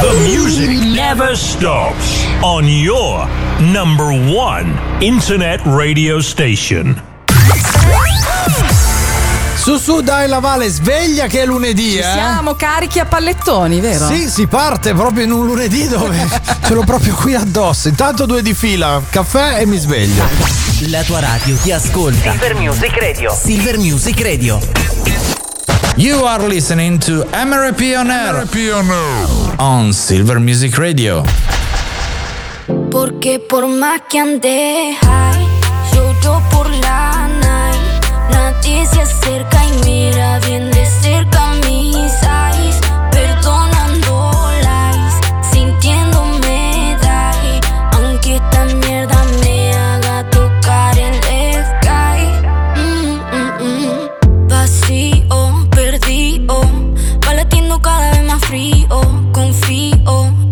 The music never stops on your number one internet radio station. Su su dai la Vale, sveglia che è lunedì, eh? Siamo carichi a pallettoni, vero? Sì, si parte proprio in un lunedì dove ce l'ho proprio qui addosso. Intanto due di fila, caffè e mi sveglio. La tua radio ti ascolta. Silver Music Radio. Silver Music Radio. You are listening to MRP On Air MRP On Air. on Silver Music Radio. Porque por más que ande high, lloro por la night. Nadie se acerca y mira bien de cerca mis Confío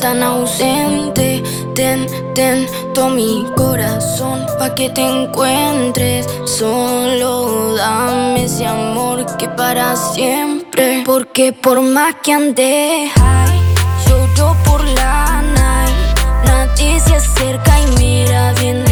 tan ausente. Ten, ten, todo mi corazón pa' que te encuentres. Solo dame ese amor que para siempre. Porque por más que ande high, lloro por la night. Nadie se acerca y mira bien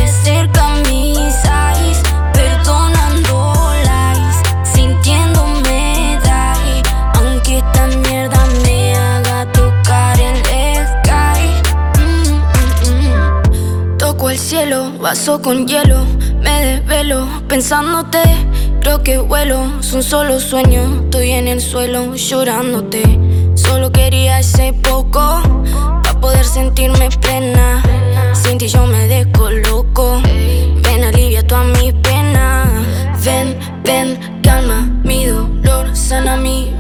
vaso con hielo. Me desvelo pensándote. Creo que vuelo, son solo sueños. Estoy en el suelo llorándote. Solo quería ese poco para poder sentirme plena. Sin ti yo me descoloco. Ven, alivia toda mi pena. Ven, ven, calma mi dolor, sana mi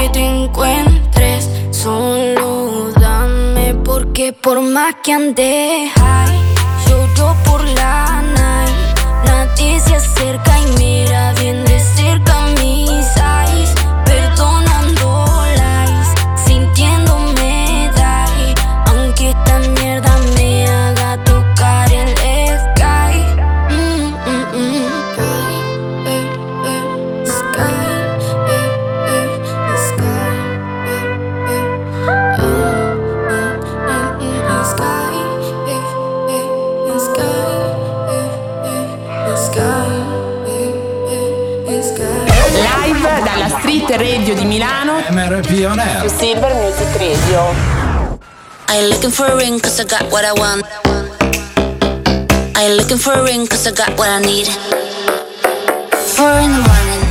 que te encuentres. Solo dame porque por más que ande high, what I want. I ain't looking for a ring cause I got what I need. Four in the morning,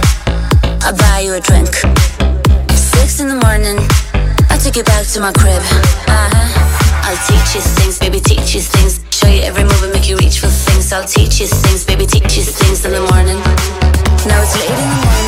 I buy you a drink. Six in the morning, I take you back to my crib. Uh-huh. I'll teach you things, baby, teach you things. Show you every move and make you reach for things. I'll teach you things, baby, teach you things in the morning. Now it's late in the morning,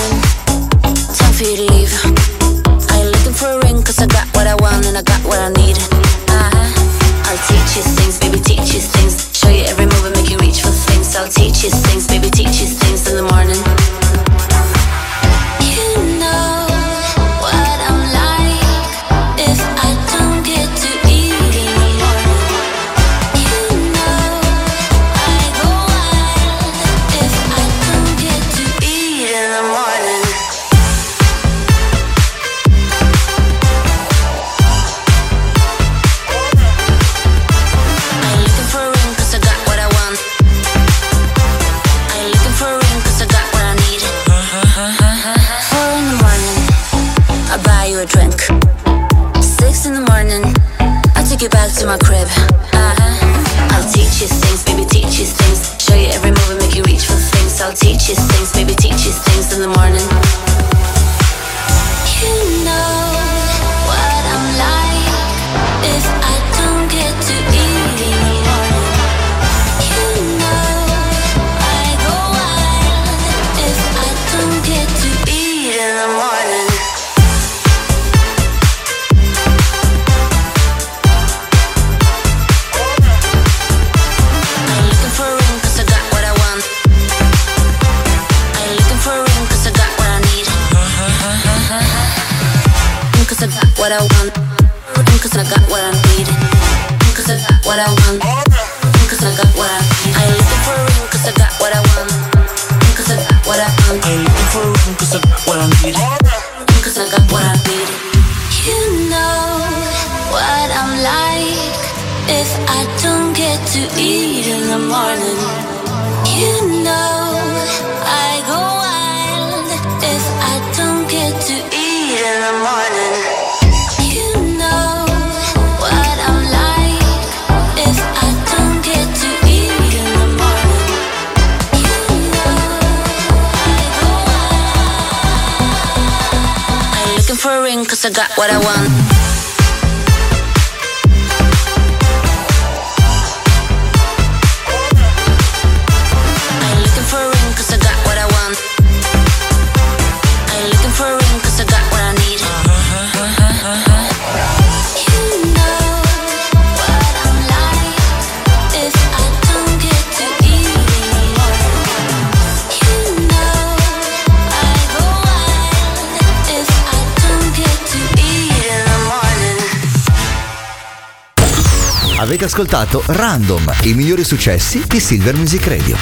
ascoltato Random, i migliori successi di Silver Music Radio.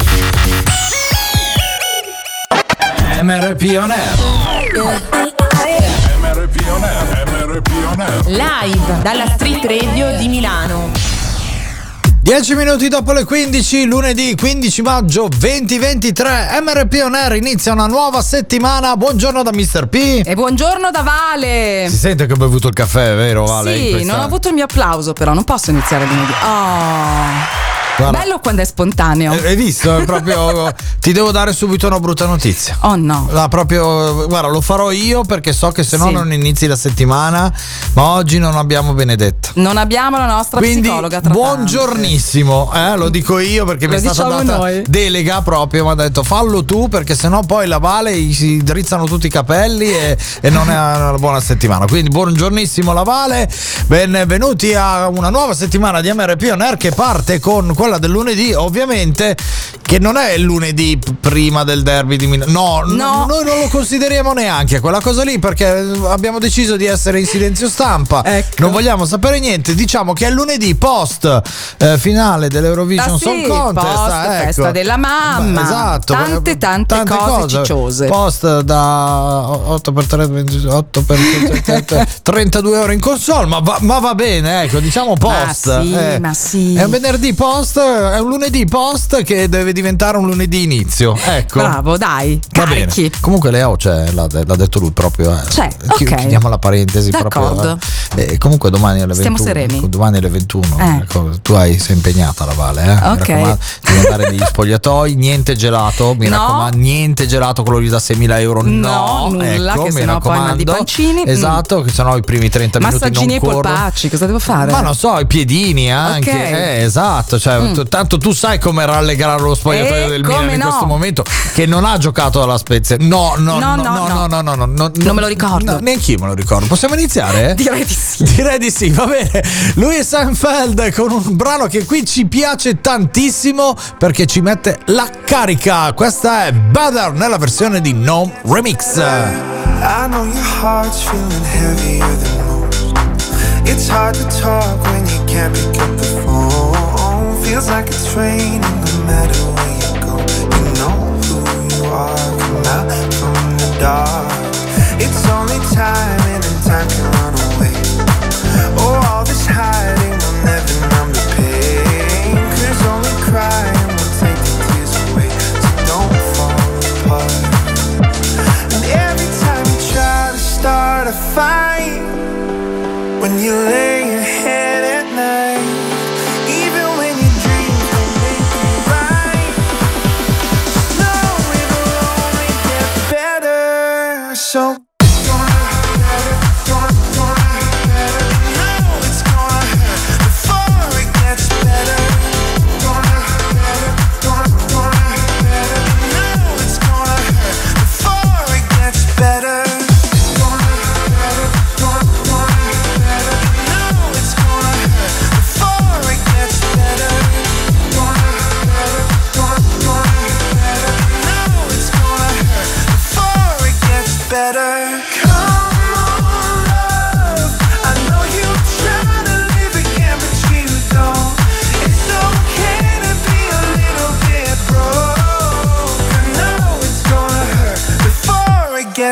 MRP on air. MRP on air, MRP on air. Live dalla Street Radio di Milano. 10 minuti dopo le 15, lunedì 15 maggio 2023, MRP On Air inizia una nuova settimana. Buongiorno da Mr. P. E buongiorno da Vale. Si sente che ho bevuto il caffè, vero Vale? Sì, questa- non ho avuto il mio applauso, però non posso iniziare lunedì. Oh. Guarda. Bello quando è spontaneo. Eh, Hai visto? È proprio. ti devo dare subito una brutta notizia. Oh no. La proprio, guarda, lo farò io perché so che se no Sì. non inizi la settimana. Ma oggi non abbiamo Benedetta. Non abbiamo la nostra Quindi, psicologa trattante. buongiornissimo, eh, lo dico io perché mi Lo è stata diciamo data noi. delega proprio. Mi ha detto fallo tu perché sennò poi la Vale si drizzano tutti i capelli e, e non è una buona settimana. Quindi, buongiornissimo la Vale, benvenuti a una nuova settimana di MRP On Air che parte con quella del lunedì, ovviamente. Che non è il lunedì prima del derby di Milano. No, n- No. noi non lo consideriamo neanche quella cosa lì perché abbiamo deciso di essere in silenzio stampa. Ecco. Non vogliamo sapere niente. Diciamo che è lunedì post eh, finale dell'Eurovision Ah, sì, Song Contest. post ah, ecco. festa della mamma. Esatto. Tante, tante cose cicciose. Post da 8 per 3, 8 per 32 ore in console. Ma va, ma va bene, ecco, diciamo post. Ma sì, eh. ma sì. È un venerdì post, è un lunedì post che deve diventare un lunedì inizio. Ecco. Bravo, dai. Va bene. Comunque Leo c'è, l'ha, l'ha detto lui proprio. Eh. C'è, Chi- ok. Chiudiamo la parentesi D'accordo. proprio. eh. Eh, comunque domani alle Stiamo 21. sereni. Domani alle 21. Eh. ecco, tu hai, sei impegnata la Vale, eh? Ok. raccomando, Devi andare negli spogliatoi, niente gelato, mi No. raccomando, niente gelato quello lì da 6.000 euro. No, No, nulla, ecco, che mi sennò poi raccomando. pancini. Mm. Esatto, che sennò i primi 30 minuti Massagini non e corrono. polpacci, cosa devo fare? Ma non so, i piedini anche. Ok. Eh, esatto. Cioè, Mm. tanto tu sai come rallegrare lo spogliatoio Eh, del Milan in no. questo momento. Che non ha giocato alla Spezia. No, no, no, No, no, no, no, no, no, no, no, Non me lo ricordo. No, neanche io me lo ricordo. Possiamo iniziare? Direi di sì. Direi di sì, va bene. Lui è Seinfeld con un brano che qui ci piace tantissimo perché ci mette la carica. Questa è Better nella versione di No Remix. I know your heart's feeling heavier than most. It's hard to talk when you can't pick up the phone. Feels like it's raining no matter where you go. You know who you are, come out from the dark. It's only time and then time can run away. Oh, all this hiding will never numb the pain. Cause only crying will take the tears away. So don't fall apart. And every time you try to start a fight, when you lay your head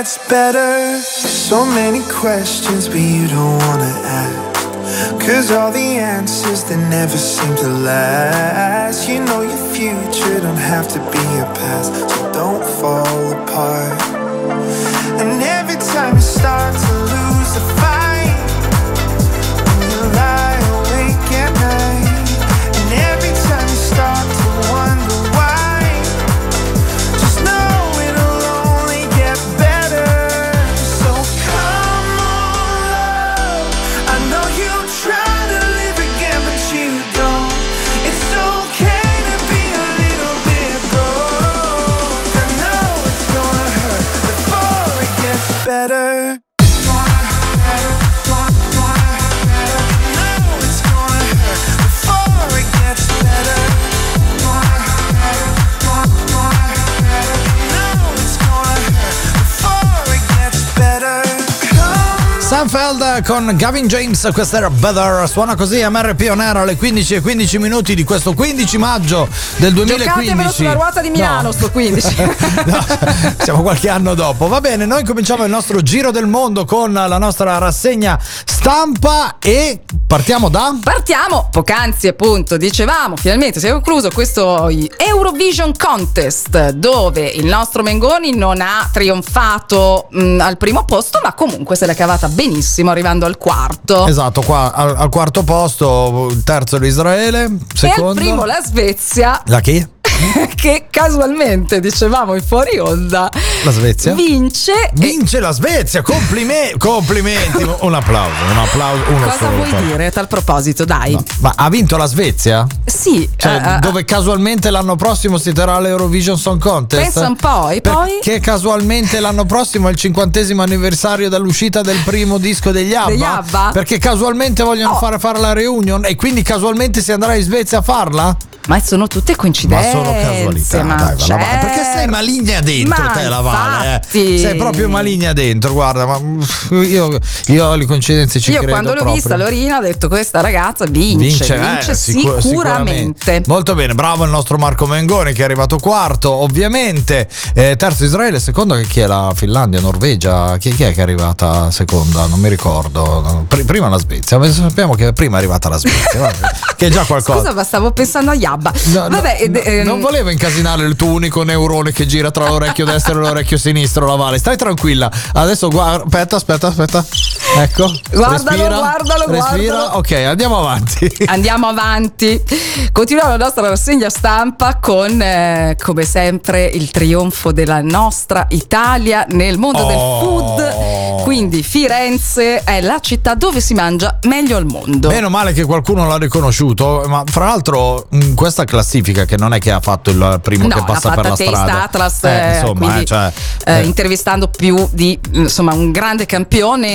gets better. So many questions, but you don't wanna ask. Cause all the answers they never seem to last. You know your future don't have to be your past, so don't fall apart. Come Sanfeld con Gavin James, questa era Better, suona così a MRP On Air alle 15 e 15 minuti di questo 15 maggio del 2015. Giocatevelo sulla ruota di Milano, No. sto 15. No, siamo qualche anno dopo. Va bene, noi cominciamo il nostro giro del mondo con la nostra rassegna stampa e partiamo da Partiamo, poc'anzi appunto, dicevamo, finalmente si è concluso questo Eurovision Contest dove il nostro Mengoni non ha trionfato mh, al primo posto ma comunque se l'è cavata benissimo arrivando al quarto. Esatto, qua al, al quarto posto, terzo l'Israele, E al secondo primo la Svezia la chi? che casualmente dicevamo in fuori onda La Svezia? vince Vince la Svezia, complime- complimenti, un applauso, un applauso, uno Cosa solo. vuoi dire a tal proposito? Dai. Ma ha vinto la Svezia? Sì, Cioè, eh, eh, dove casualmente l'anno prossimo si terrà l'Eurovision Song Contest? Pensa un po', e poi? Perché casualmente l'anno prossimo è il cinquantesimo anniversario dall'uscita del primo disco degli ABBA? Degli ABBA? Perché casualmente vogliono Oh. fare fare la reunion e quindi casualmente si andrà in Svezia a farla? ma sono tutte coincidenze. Sono casualità, ma dai, va, certo. perché sei maligna dentro Ma te la Vale, eh. Sei proprio maligna dentro, guarda, ma io, io alle coincidenze ci Io credo quando l'ho proprio. vista Lorina ho detto questa ragazza vince, vince, eh, sicur- sicuramente. Molto bene, bravo il nostro Marco Mengoni che è arrivato quarto, ovviamente. Eh, terzo Israele, secondo che chi è la Finlandia, Norvegia? Chi, chi è che è arrivata seconda? Non mi ricordo. Pri- prima la Svezia, sappiamo che prima è arrivata la Svezia, che è già qualcosa. Scusa, ma stavo pensando a Yabba. No, no, Vabbè, no, ehm, non volevo incasinare il tuo unico neurone che gira tra l'orecchio destro e l'orecchio sinistro, la Vale. Stai tranquilla. Adesso guarda, aspetta, aspetta, aspetta. Ecco. Guardalo, respira, guardalo, respira. guardalo. Ok, andiamo avanti. Andiamo avanti. Continuiamo la nostra rassegna stampa con, eh, come sempre, il trionfo della nostra Italia nel mondo Oh. del food. Quindi Firenze è la città dove si mangia meglio al mondo. Meno male che qualcuno l'ha riconosciuto, ma fra l'altro in questa classifica che non è che ha fatto il primo No, che passa per la Taste strada. Atlas, Eh, eh, insomma, quindi, eh, cioè, eh, eh, intervistando più di insomma un grande campione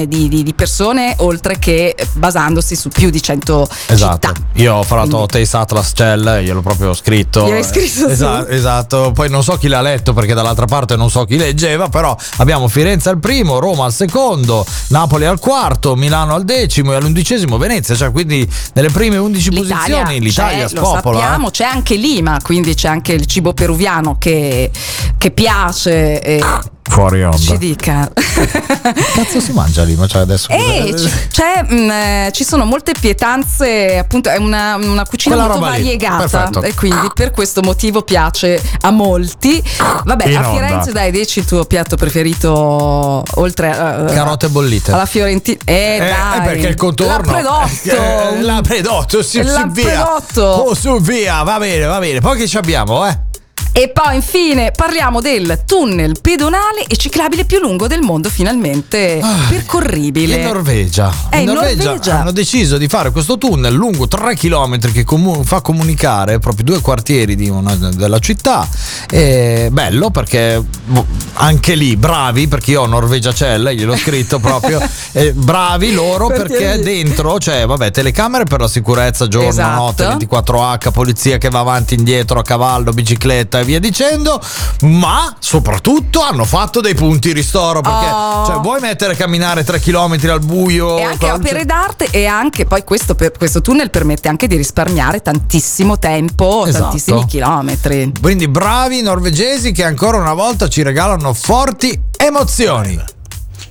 eh, di, di- di persone, oltre che basandosi su più di 100 Esatto, città. io ho fatto Taste Atlas Cell, gliel'ho proprio scritto. Gliel'hai scritto Eh, esatto, esatto, poi non so chi l'ha letto perché dall'altra parte non so chi leggeva, però abbiamo Firenze al primo, Roma al secondo, Napoli al quarto, Milano al decimo e all'undicesimo Venezia, cioè quindi nelle prime 11 posizioni l'Italia c'è, lo spopola. eh. sappiamo, c'è anche Lima, quindi c'è anche il cibo peruviano che, che piace. e- Fuori onda. ci dica. cazzo si mangia lì? Ma cioè adesso E ci, c'è, mh, eh, ci sono molte pietanze, appunto, è una, una cucina Quella molto variegata e quindi per questo motivo piace a molti. Vabbè, In a onda. Firenze dai, dici il tuo piatto preferito oltre a Carote bollite. alla Fiorentina. Eh, Eh, dai, eh, perché il contorno L'appredotto. Eh, l'appredotto, sì, sì, via L'appredotto. oh, su via va bene va bene poi che ci abbiamo eh E poi infine parliamo del tunnel pedonale e ciclabile più lungo del mondo, finalmente percorribile. In Norvegia. È in Norvegia. hanno deciso di fare questo tunnel lungo 3 km che comu- fa comunicare proprio due quartieri di una- della città. E bello perché boh, anche lì bravi, perché io ho Norvegia Cell, gliel'ho scritto proprio. eh, bravi loro Perché dentro c'è, vabbè, telecamere per la sicurezza giorno, Esatto. notte, 24H, polizia che va avanti e indietro a cavallo, bicicletta e via dicendo. Ma soprattutto hanno fatto dei punti ristoro perché Oh. cioè, vuoi mettere a camminare 3 km al buio? E anche con- opere d'arte e anche poi questo, per- questo tunnel permette anche di risparmiare tantissimo tempo, Esatto. tantissimi chilometri. Quindi bravi norvegesi che ancora una volta ci regalano forti emozioni.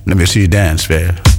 Let me see you dance, man.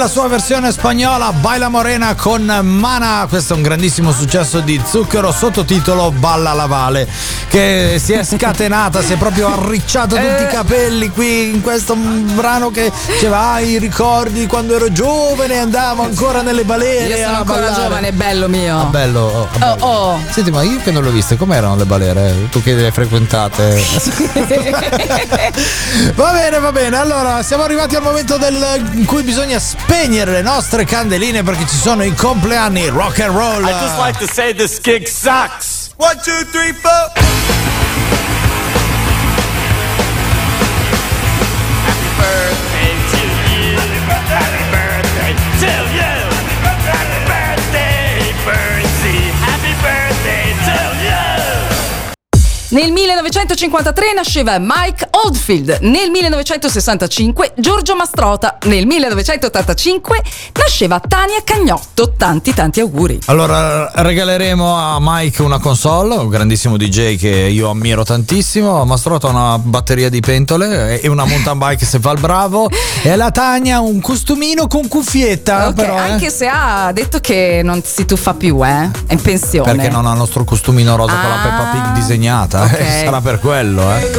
Nella sua versione spagnola Baila Morena con Mana, questo è un grandissimo successo di Zucchero, sottotitolo Balla la Vale, che si è scatenata, si è proprio arricciata tutti i capelli qui in questo brano che diceva ah, i ricordi quando ero giovane andavo ancora nelle balere Io sono ancora ballare. giovane, bello mio. Ah, bello, oh, ah, bello. Oh, oh. Senti, ma io che non le ho viste, com'erano le balere? Tu che le frequentate? Va bene, va bene. Allora, siamo arrivati al momento del- in cui bisogna spegnere le nostre candeline perché ci sono i compleanni rock and roll. I just like to say this gig sucks. One, two, three, four. Nel 1953 nasceva Mike Oldfield, nel 1965 Giorgio Mastrota, nel 1985 nasceva Tania Cagnotto. Tanti tanti auguri. Allora regaleremo a Mike una console, un grandissimo DJ che io ammiro tantissimo. Mastrota ha una batteria di pentole e una mountain bike se fa il bravo. E alla Tania un costumino con cuffietta. Ok, però, eh. anche se ha detto che non si tuffa più, eh? È in pensione. Perché non ha il nostro costumino rosa con la Peppa Pig disegnata. ok. eh, Sarà per quello, eh.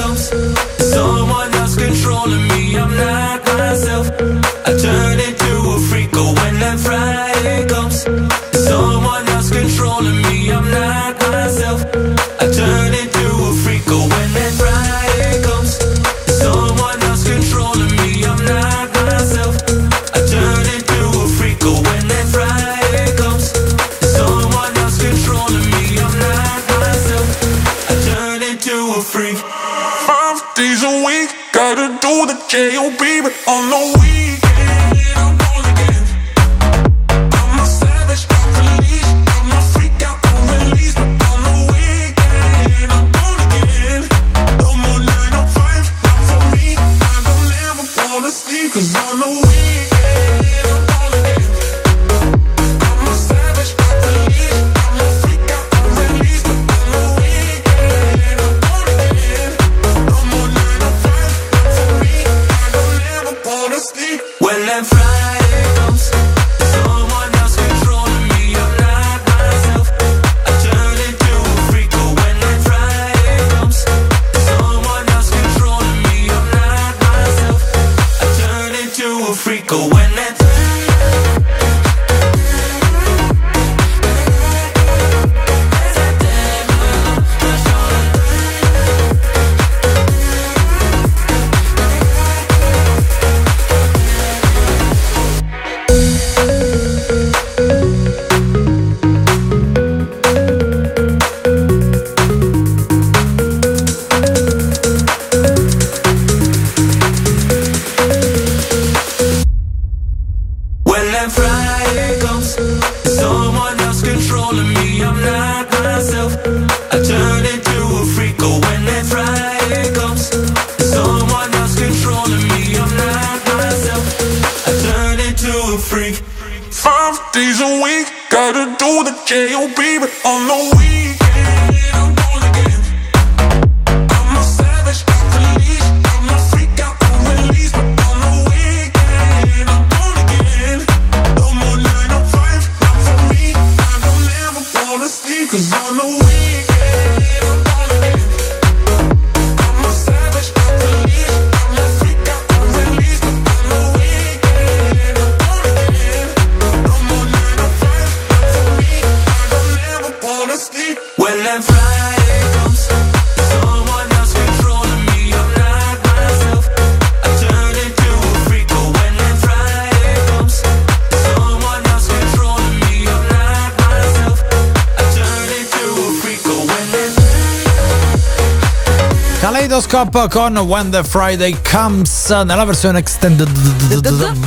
Kaleidoscope con When the Friday Comes nella versione extended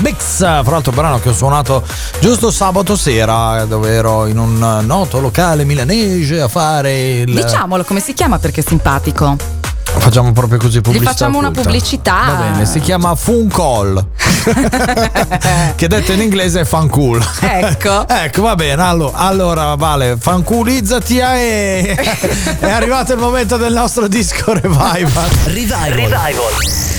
mix. Fra l'altro, brano che ho suonato giusto sabato sera, dove ero in un noto locale milanese a fare il. Diciamolo come si chiama perché è simpatico. Facciamo proprio così pubblicità. facciamo una occulta. pubblicità. Va bene, si chiama Fun Call. che detto in inglese è fan cool. Ecco. ecco, va bene. Allora, allora Vale, fanculizzati e è arrivato il momento del nostro disco revival. Revival.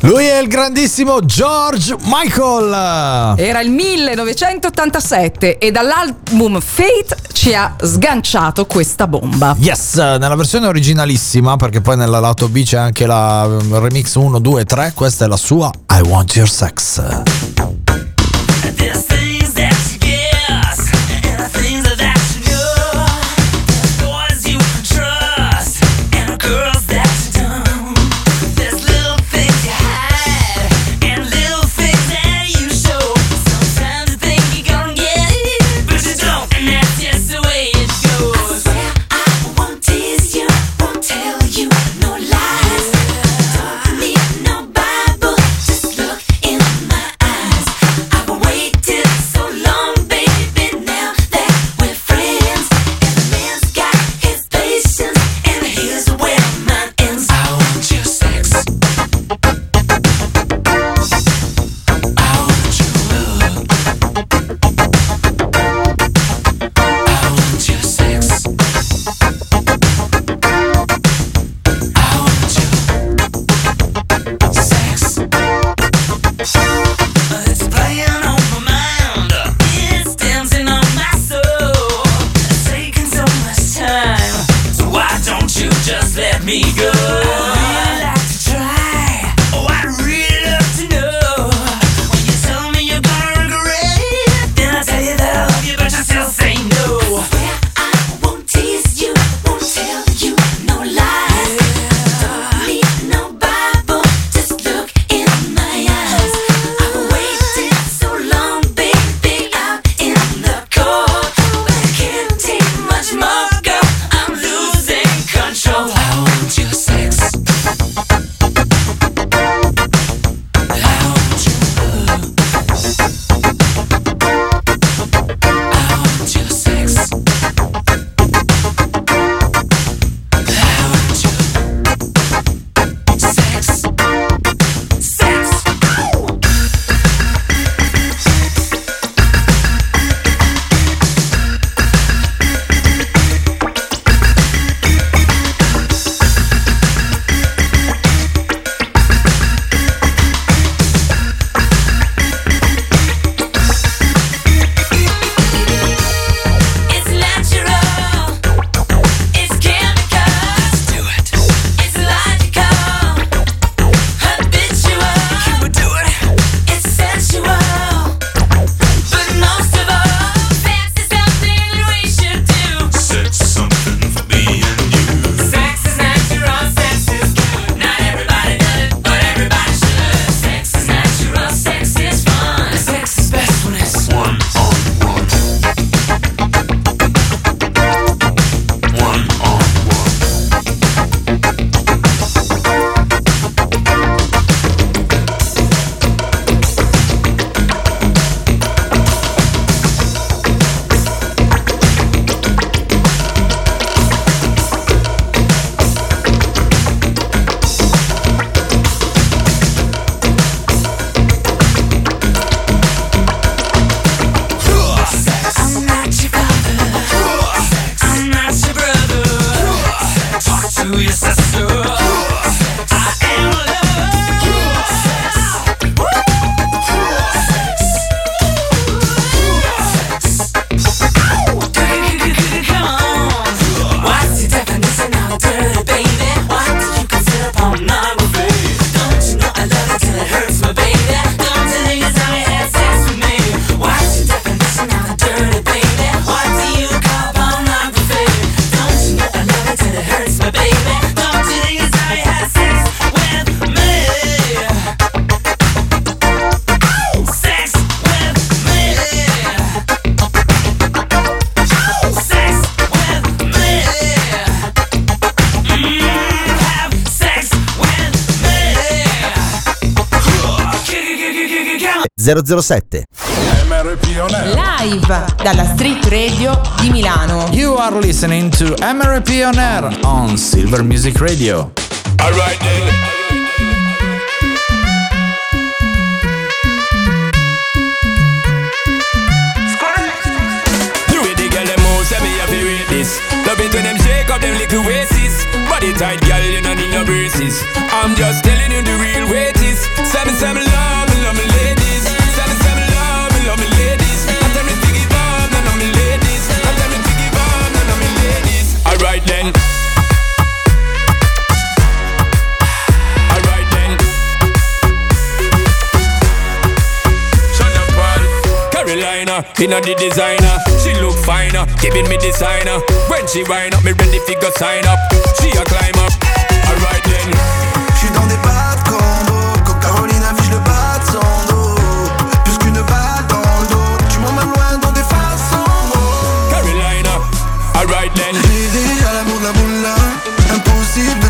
Lui è il grandissimo George Michael. Era il 1987 e dall'album Fate ci ha sganciato questa bomba. Yes, nella versione originalissima, perché poi nella lato B c'è anche la um, remix 1, 2 3, questa è la sua I Want Your Sex. There's Be good. 007. Live dalla Street Radio di Milano. You are listening to MRP on Air on Silver Music Radio. Alright then. Love it when them shake up them little waists. Body tight, girl, you don't need no braces. I'm just telling you the real weight is. Seven, seven, love. Alright then. Alright then. Carolina, inna the designer, she look finer, giving me designer. When she wind up, me ready fi go sign up. She a climb up. Alright then.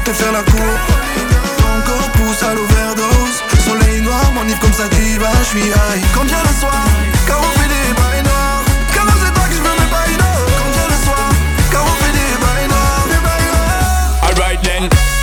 te faire pousse à l'overdose. Soleil noir, mon comme ça diva, je suis high. Quand le soir, car on fait des bails noirs Car je veux mes bails le soir, car on fait des Alright then.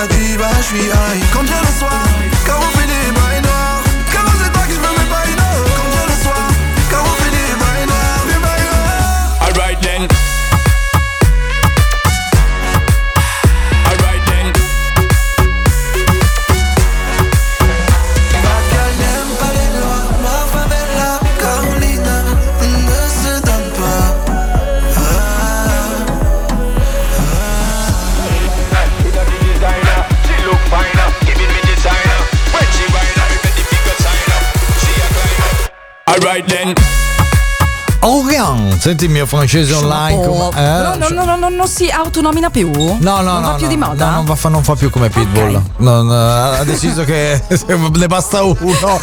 Bah, je suis high. Quand vient le soir, car on fait des bails right then. Young. Senti il mio francese online. Oh, come- però eh, non, non- non- non si autonomina più? No, no, non no. va più no, di moda? no, non, va, fa- non fa più come Pitbull. Non, eh, ha deciso che ne basta uno.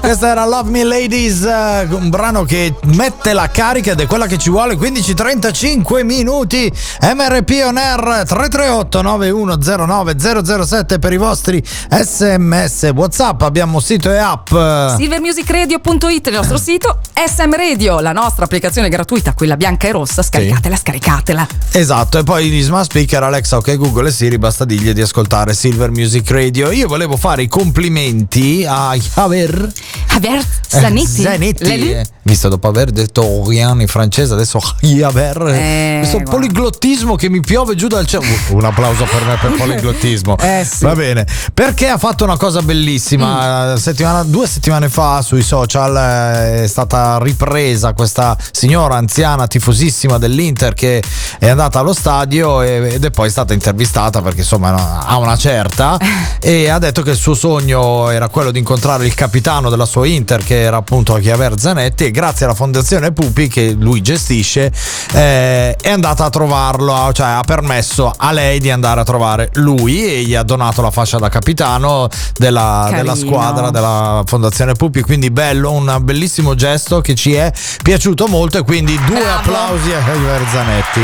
Questa era Love Me Ladies, eh, un brano che mette la carica ed è quella che ci vuole. 15-35 minuti. MRP on air 338 9109 007 per i vostri sms. WhatsApp, abbiamo sito e app. Silvermusicradio.it il nostro sito, SM Radio, la nostra applicazione gratuita, quella bianca e rossa, scaricatela, scaricatela. Esatto, e poi gli smart speaker Alexa, ok Google e Siri, basta dirgli di ascoltare Silver Music Radio. Io volevo fare i complimenti a Javier Javier Zanetti. Zanetti, eh, visto dopo aver detto Oriane in francese, adesso Javier. Eh, questo guarda. poliglottismo che mi piove giù dal cielo. Un applauso per me per poliglottismo. Eh, sì. Va bene, perché ha fatto una cosa bellissima. Mm. Settimana- due settimane fa sui social eh, è stata ripresa questa signora anziana tifosissima dell'Inter che è andata allo stadio ed è poi stata intervistata perché insomma ha una certa e ha detto che il suo sogno era quello di incontrare il capitano della sua Inter che era appunto Chiaver Zanetti e grazie alla fondazione Pupi che lui gestisce eh, è andata a trovarlo cioè ha permesso a lei di andare a trovare lui e gli ha donato la fascia da capitano della, della squadra della fondazione Pupi. Quindi bello un bellissimo gesto che ci è piaciuto molto e quindi due Bravo. applausi a Chiaver Zanetti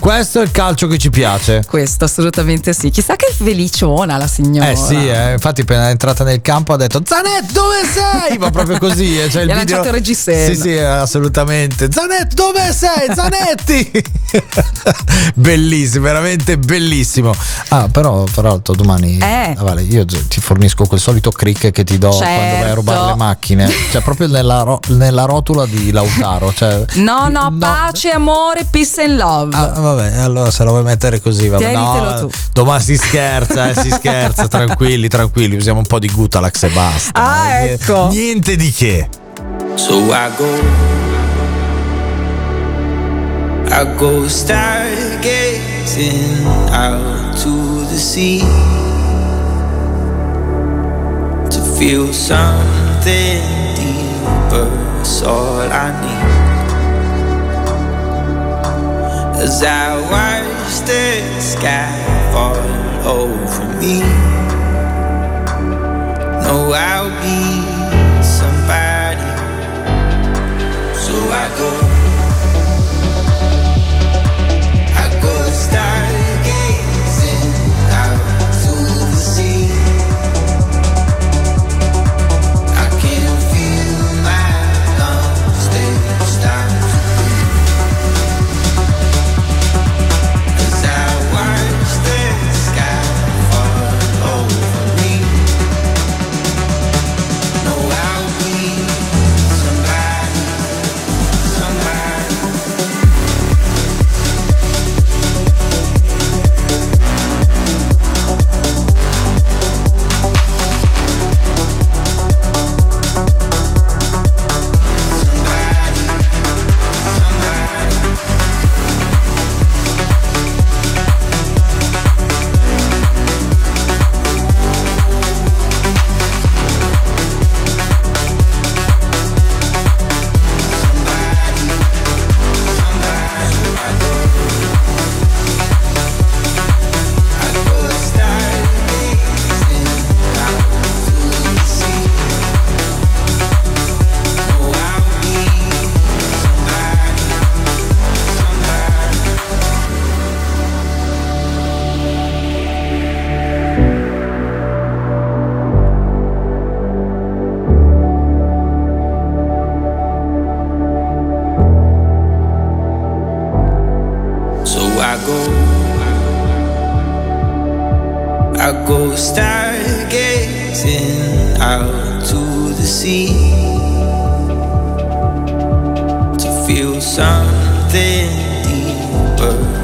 questo è il calcio che ci piace Questo assolutamente sì. Chissà che feliciona la signora. eh sì, eh, infatti appena è entrata nel campo ha detto Zanetti dove sei? Ma proprio così, eh, cioè il video... lanciato il reggiseno. Sì, sì, eh, assolutamente. Zanetti dove sei? Zanetti! bellissimo, veramente bellissimo. Ah, però peraltro domani Eh. ah, vale, io ti fornisco quel solito crick che ti do quando vai a rubare Certo. le macchine, cioè proprio nella, ro- nella rotula di Lautaro, cioè No, no, pace, amore, peace and love. Ah, vabbè, allora se lo vuoi mettere così, vabbè. No, tu. domani si scherza, eh, si scherza, tranquilli, tranquilli, usiamo un po' di Gutalax e basta. Ah, Eh, ecco. Niente di che. So I go, I go stargazing out to the sea to feel something deeper. All I need. As I watch the sky fall over me, know I'll be somebody. So I go,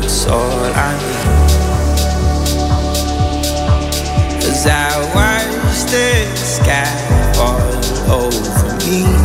It's all I need. As I watch the sky fall over me,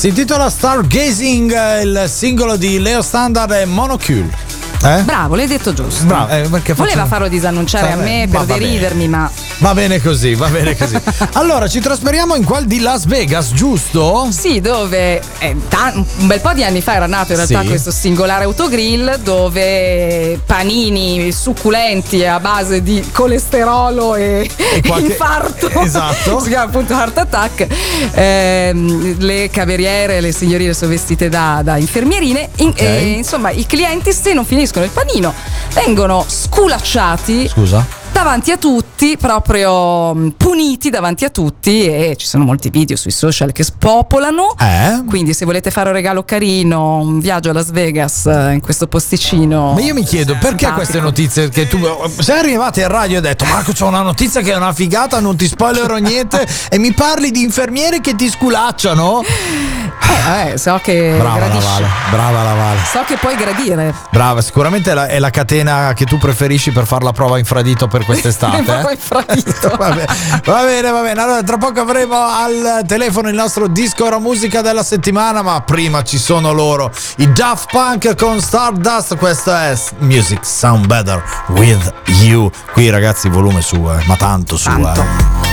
Si intitola Stargazing, eh, il singolo di Leo Standard e Monocule. Eh? Bravo, l'hai detto giusto. Bravo, eh, Voleva farlo disannunciare a Vabbè, me ma per deridermi, ma Va bene così, va bene così. allora, ci trasferiamo in quel di Las Vegas, giusto? Sì, dove eh, ta- un bel po' di anni fa era nato in realtà Sì. questo singolare autogrill dove panini succulenti a base di colesterolo e, qualche- infarto, Esatto. si chiama appunto heart attack, ehm, le cameriere, le signorine sono vestite da, da infermierine, in- Ok. e, insomma i clienti se non finiscono il panino vengono sculacciati Scusa. Davanti a tutti, proprio mh, puniti davanti a tutti e ci sono molti video sui social che spopolano. Eh? Quindi se volete fare un regalo carino, un viaggio a Las Vegas eh, in questo posticino. Ma io mi chiedo perché simpatico. queste notizie che tu sei arrivati in radio e hai detto Marco c'ho una notizia che è una figata non ti spoilerò niente e mi parli di infermieri che ti sculacciano Eh, eh, so che brava la gradisci. Vale brava la Vale So che puoi gradire. brava sicuramente è la, è la catena che tu preferisci per fare la prova infradito per quest'estate Proprio eh? infradito. va, bene, va bene va bene allora tra poco avremo al telefono il nostro disco ora musica della settimana ma prima ci sono loro i Daft Punk con Stardust questo è Music Sound Better With You qui ragazzi volume su eh, ma tanto su eh.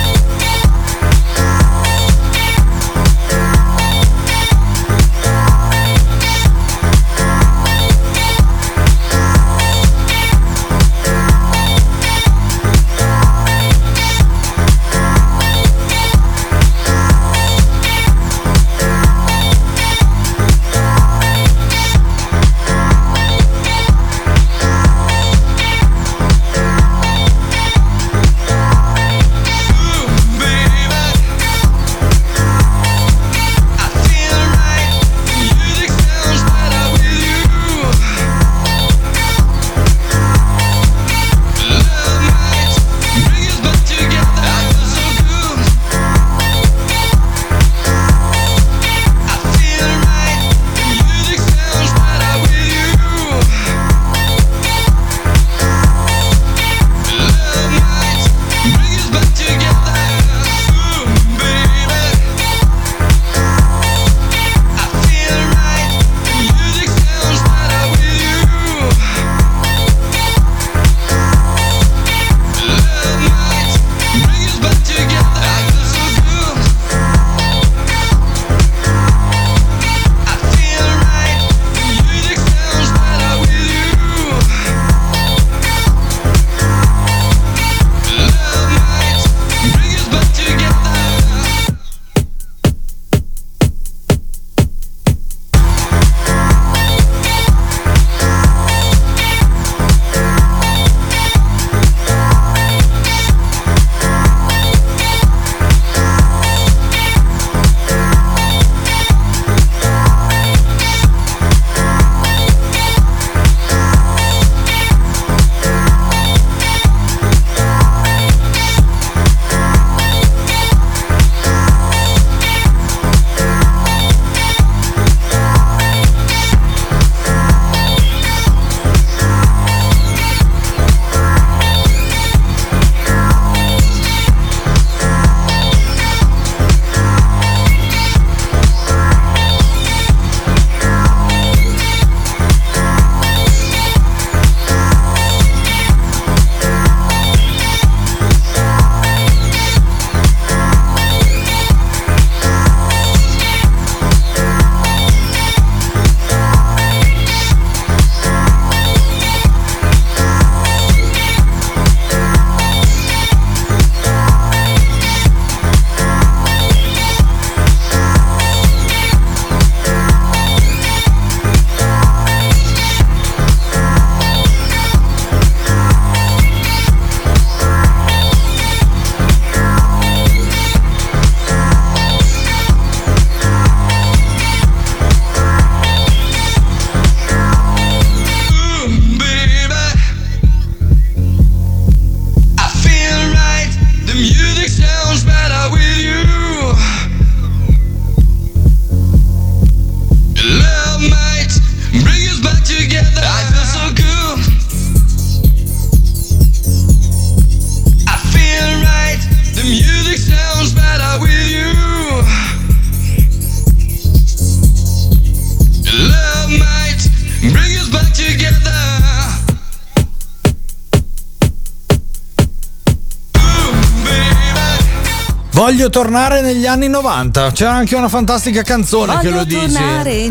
Voglio tornare negli anni 90. C'era anche una fantastica canzone che Voglio lo dice.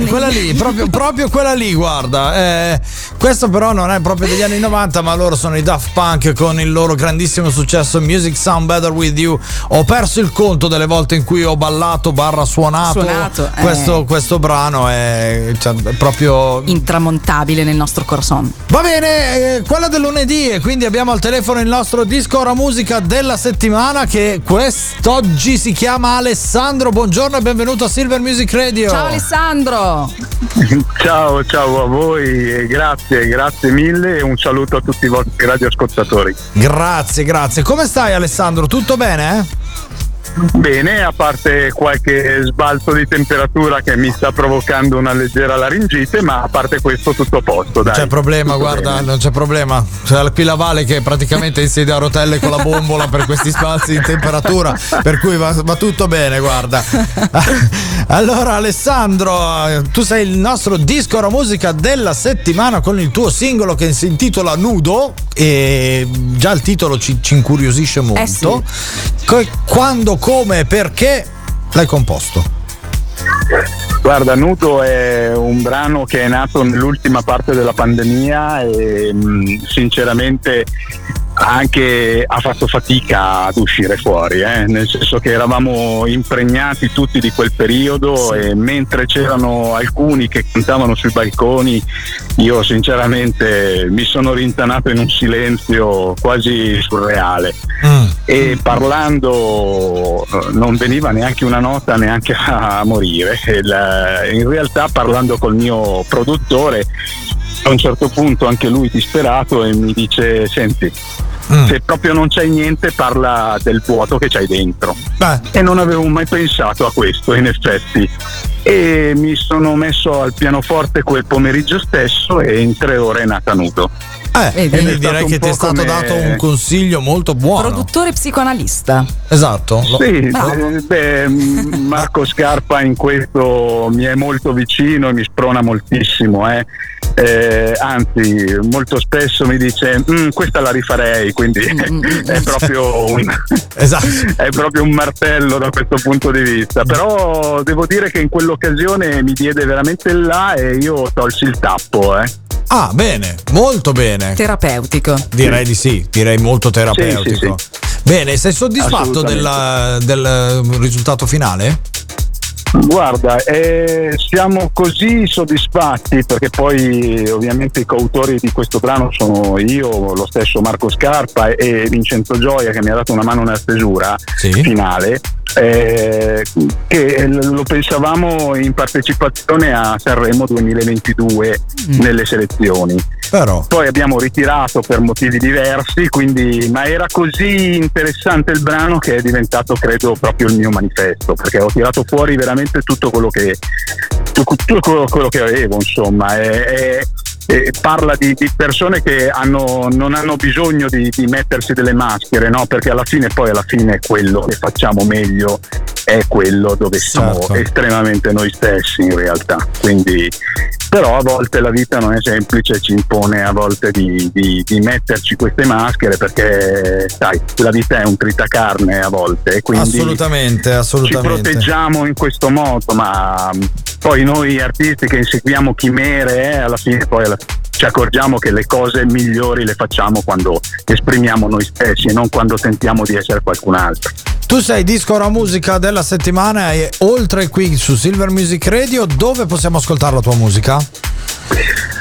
Quella lì, proprio, proprio quella lì, guarda. Eh, questo però non è proprio degli anni 90, ma loro sono i Daft Punk con il loro grandissimo successo Music Sound Better With You. Ho perso il conto delle volte in cui ho ballato barra suonato. Suonato, eh. questo, questo brano è, cioè, è proprio Intramontabile nel nostro corazon. Va bene, eh, quella del lunedì e quindi abbiamo al telefono il nostro disco ora musica della settimana che quest'oggi si chiama Alessandro. Buongiorno e benvenuto a Silver Music Radio. Ciao Alessandro! Ciao, ciao a voi e grazie, grazie mille e un saluto a tutti i vostri radioascoltatori. Grazie, grazie. Come stai Alessandro? Tutto bene? eh? Bene, a parte qualche sbalzo di temperatura che mi sta provocando una leggera laringite, ma a parte questo tutto a posto. Dai. Non c'è problema, Tutto guarda, bene. non c'è problema. C'è qui la Vale che praticamente in sedia a rotelle con la bombola per questi spazi di temperatura, per cui va, va tutto bene, guarda. Allora Alessandro, eh, tu sei il nostro disco ora musica della settimana con il tuo singolo che si intitola Nudo e già il titolo ci, ci incuriosisce molto. Co- Quando, come e perché l'hai composto? Guarda, Nudo è un brano che è nato nell'ultima parte della pandemia e mh, sinceramente anche ha fatto fatica ad uscire fuori, eh, nel senso che eravamo impregnati tutti di quel periodo e mentre c'erano alcuni che cantavano sui balconi, io sinceramente mi sono rintanato in un silenzio quasi surreale. E parlando eh, non veniva neanche una nota neanche a morire. Il- in realtà parlando col mio produttore a un certo punto anche lui disperato e mi dice senti se proprio non c'hai niente parla del vuoto che c'hai dentro e non avevo mai pensato a questo in effetti e mi sono messo al pianoforte quel pomeriggio stesso e in tre ore è nata nudo Eh, quindi direi che ti è stato come- dato un consiglio molto buono. Produttore psicoanalista. Esatto. Sì, eh, beh, Marco Scarpa in questo mi è molto vicino e mi sprona moltissimo. eh. Eh, anzi, molto spesso mi dice "Mm, questa la rifarei, quindi è, proprio un, Esatto. è proprio un martello da questo punto di vista. Però devo dire che in quell'occasione mi diede veramente il là e io tolsi il tappo. Eh. Ah, bene, molto bene. Terapeutico. Direi di sì, direi molto terapeutico. Sì, Bene, sei soddisfatto Assolutamente. del, del risultato finale? Guarda, eh, siamo così soddisfatti perché poi ovviamente i coautori di questo brano sono io, lo stesso Marco Scarpa e Vincenzo Gioia che mi ha dato una mano nella stesura finale. Eh, che lo pensavamo in partecipazione a Sanremo 2022 nelle selezioni. Però. Poi abbiamo ritirato per motivi diversi, quindi, ma era così interessante il brano che è diventato, credo, proprio il mio manifesto, perché ho tirato fuori veramente tutto quello che, tutto quello, che avevo, insomma. E, e- e parla di, di persone che hanno- non hanno bisogno di, di mettersi delle maschere, no? perché alla fine, poi alla fine quello che facciamo meglio è quello dove siamo Certo. estremamente noi stessi in realtà. Quindi, però a volte la vita non è semplice, ci impone a volte di, di- di metterci queste maschere perché sai, la vita è un tritacarne a volte quindi assolutamente, ci assolutamente. proteggiamo in questo modo, ma poi noi artisti che inseguiamo chimere, eh, alla fine poi alla- ci accorgiamo che le cose migliori le facciamo quando esprimiamo noi stessi e non quando tentiamo di essere qualcun altro. Tu sei disco ora musica della settimana e oltre qui su Silver Music Radio, dove possiamo ascoltare la tua musica?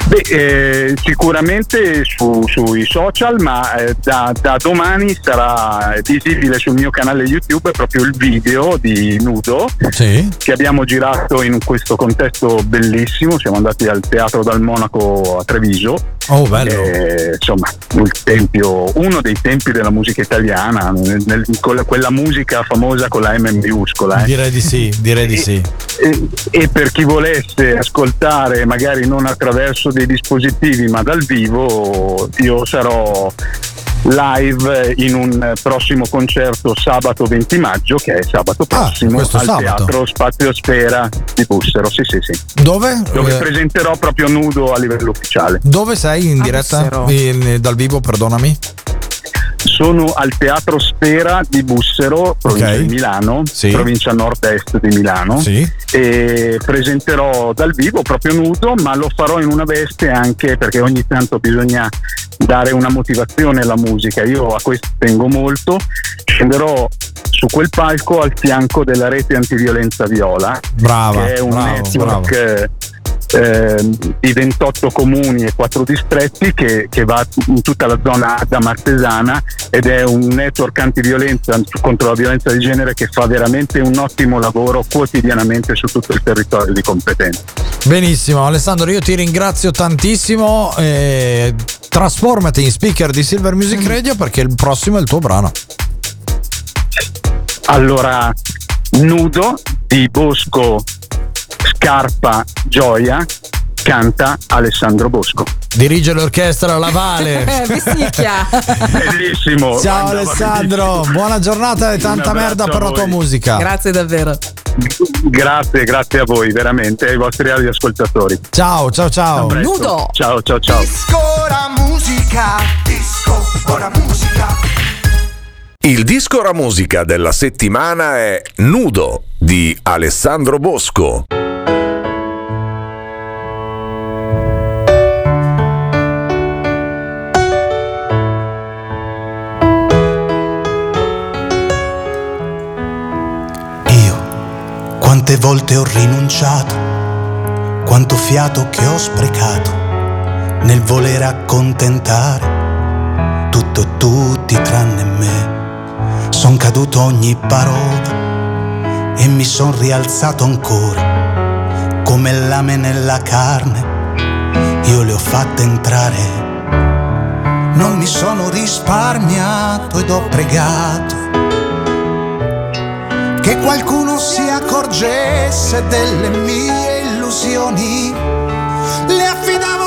Beh, eh, sicuramente su- sui social, ma eh, da, da domani sarà visibile sul mio canale YouTube proprio il video di Nudo Sì. che abbiamo girato in questo contesto bellissimo. Siamo andati al Teatro dal Monaco a Treviso. Oh, bello. Eh, insomma, il tempio, uno dei tempi della musica italiana, nel- nel- con la- quella musica famosa con la M minuscola. eh. Direi di sì, direi di sì. E, e per chi volesse ascoltare, magari non attraverso dei dispositivi, ma dal vivo, io sarò live in un prossimo concerto sabato 20 maggio, che è sabato prossimo, Ah, al sabato. Teatro Spazio Sfera di Bussero. Sì, sì, sì. Dove? Dove Eh, presenterò proprio nudo a livello ufficiale. Dove sei in diretta? In- dal vivo, perdonami. Sono al Teatro Sfera di Bussero, provincia Ok. di Milano, Sì. provincia nord-est di Milano. Sì. E presenterò dal vivo proprio nudo, ma lo farò in una veste anche perché ogni tanto bisogna dare una motivazione alla musica. Io a questo tengo molto. Scenderò su quel palco al fianco della rete antiviolenza Viola, Brava, che è un bravo, network eh, eh, di 28 comuni e 4 distretti che, che va in tutta la zona da Martesana ed è un network antiviolenza contro la violenza di genere che fa veramente un ottimo lavoro quotidianamente su tutto il territorio di competenza. Benissimo, Alessandro, io ti ringrazio tantissimo. eh, trasformati in speaker di Silver Music Radio perché il prossimo è il tuo brano. Allora, nudo di Bosco Scarpa Gioia canta Alessandro Bosco. Dirige l'orchestra La Vale. Eh. Bellissimo. Ciao Andava Alessandro, buona giornata e tanta merda per la tua musica. Grazie davvero. Grazie, grazie a voi, veramente, ai vostri radioascoltatori. Ciao, ciao, ciao. Nudo. Ciao, ciao, ciao. Disco ora musica, disco ora musica. Il disco ora musica della settimana è Nudo di Alessandro Bosco. Quante volte ho rinunciato, quanto fiato che ho sprecato nel voler accontentare tutto e tutti tranne me. Son caduto ogni parola e mi son rialzato ancora come lame nella carne. Io le ho fatte entrare. Non mi sono risparmiato ed ho pregato che qualcuno si accorgesse delle mie illusioni. Le affidavo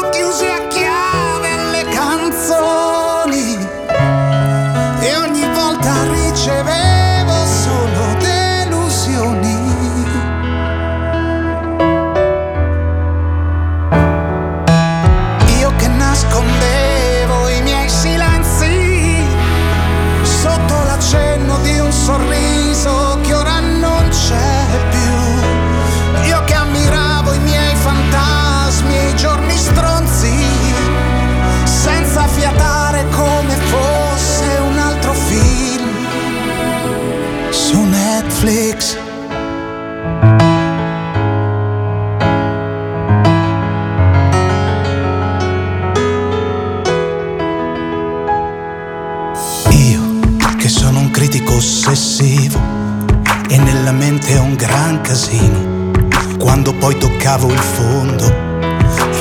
toccavo il fondo,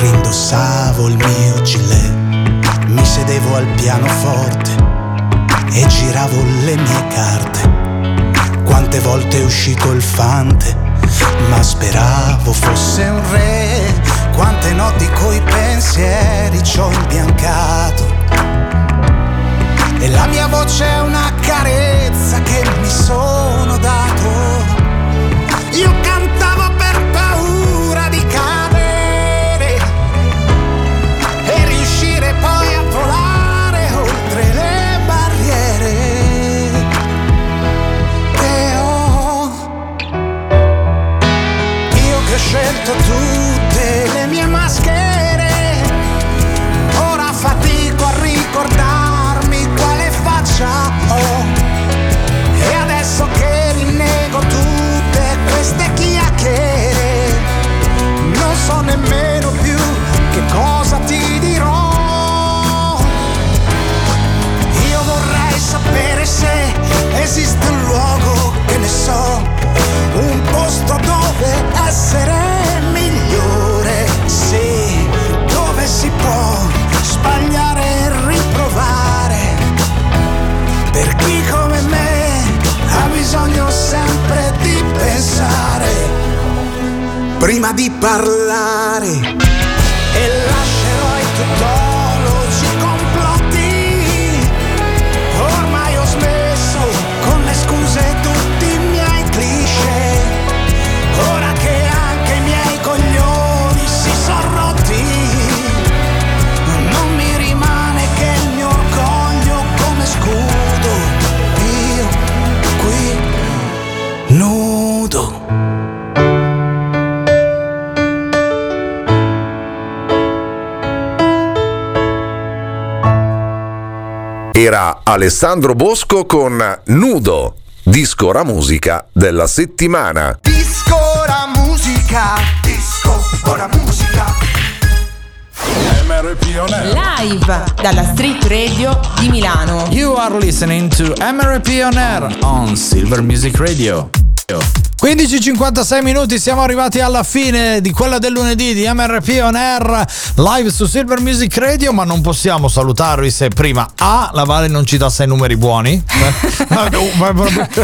rindossavo il mio gilet, mi sedevo al pianoforte e giravo le mie carte. Quante volte è uscito il fante, ma speravo fosse un re. Quante notti coi pensieri ci ho imbiancato. E la mia voce esiste un luogo che ne so, un posto dove essere migliore, sì, dove si può sbagliare e riprovare. Per chi come me ha bisogno sempre di pensare prima di parlare Alessandro Bosco con Nudo, disco ora musica della settimana. Disco ora musica, disco ora musica. Live dalla Street Radio di Milano. You are listening to MRP On Air on Silver Music Radio. 15.56 minuti, siamo arrivati alla fine di quella del lunedì di MRP On Air live su Silver Music Radio, ma non possiamo salutarvi se prima A, la Vale non ci dà sei numeri buoni.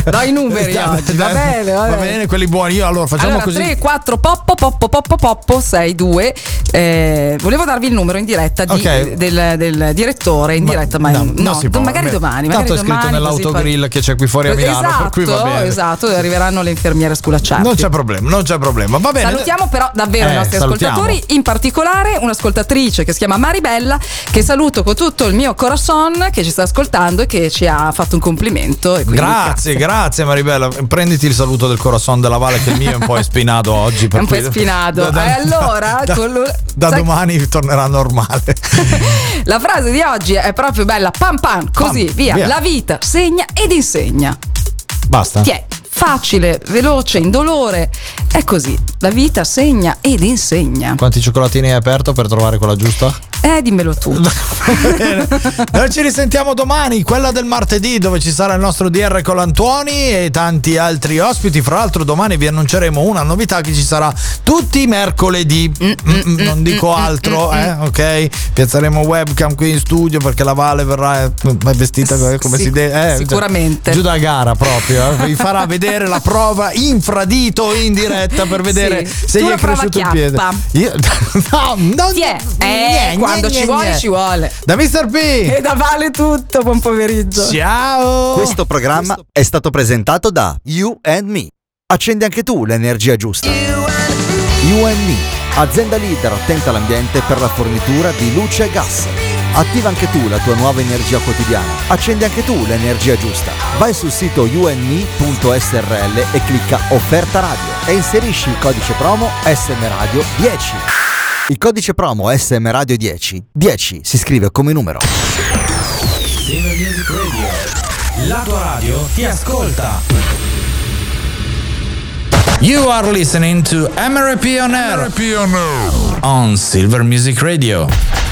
Dai numeri oggi, va bene, va Va bene. bene, quelli buoni. Io allora facciamo allora, così. 3, 4, poppo, poppo, poppo, poppo, 6, 2. Eh, volevo darvi il numero in diretta di- Ok. del, del direttore, in diretta, ma No, no, si può. magari Beh, domani. Tanto Magari è scritto nell'autogrill che c'è qui fuori a Milano, esatto, per cui va bene. Esatto, arriveranno le infermiere sculacciate. Non c'è problema, non c'è problema. Va bene. Salutiamo però davvero Eh, i nostri salutiamo. ascoltatori, in particolare un'ascoltatrice che si chiama Maribella, che saluto con tutto il mio corazon, che ci sta ascoltando e che ci ha fatto un complimento. e quindi, Grazie, grazie Maribella. Prenditi il saluto del corazon della Valle che il mio è un po' espinato oggi. per È un po' espinato. E allora, da, con lui- da sai- domani tornerà normale. La frase di oggi è proprio bella, pam pam, così, Pam, via. via. La vita segna ed insegna. Basta. Ti è facile, veloce, indolore. È così. La vita segna ed insegna. Quanti cioccolatini hai aperto per trovare quella giusta? Eh, dimmelo tu. Noi ci risentiamo domani, quella del martedì, dove ci sarà il nostro DR Colantuoni e tanti altri ospiti. Fra l'altro, domani vi annunceremo una novità che ci sarà tutti i mercoledì. Mm, non dico altro, eh, ok? Piazzeremo webcam qui in studio perché la Vale verrà eh, vestita come Sì, si deve. eh, sicuramente. Giù da gara proprio. eh. Vi farà vedere la prova infradito in diretta per vedere Sì. se Tu gli è cresciuto il piede. Io, no, non Ti è? Eh, quando ci vuole, ci vuole. Da Mr. P. E da Vale tutto, buon pomeriggio. Ciao! Questo programma è stato presentato da You and Me. Accendi anche tu l'energia giusta. You and Me, azienda leader attenta all'ambiente per la fornitura di luce e gas. Attiva anche tu la tua nuova energia quotidiana. Accendi anche tu l'energia giusta. Vai sul sito yourme.srl e clicca offerta radio e inserisci il codice promo SM Radio 10. Il codice promo SM Radio 10 10 si scrive come numero. Silver Music Radio. La tua radio ti ascolta. You are listening to MRP on Air on Silver Music Radio.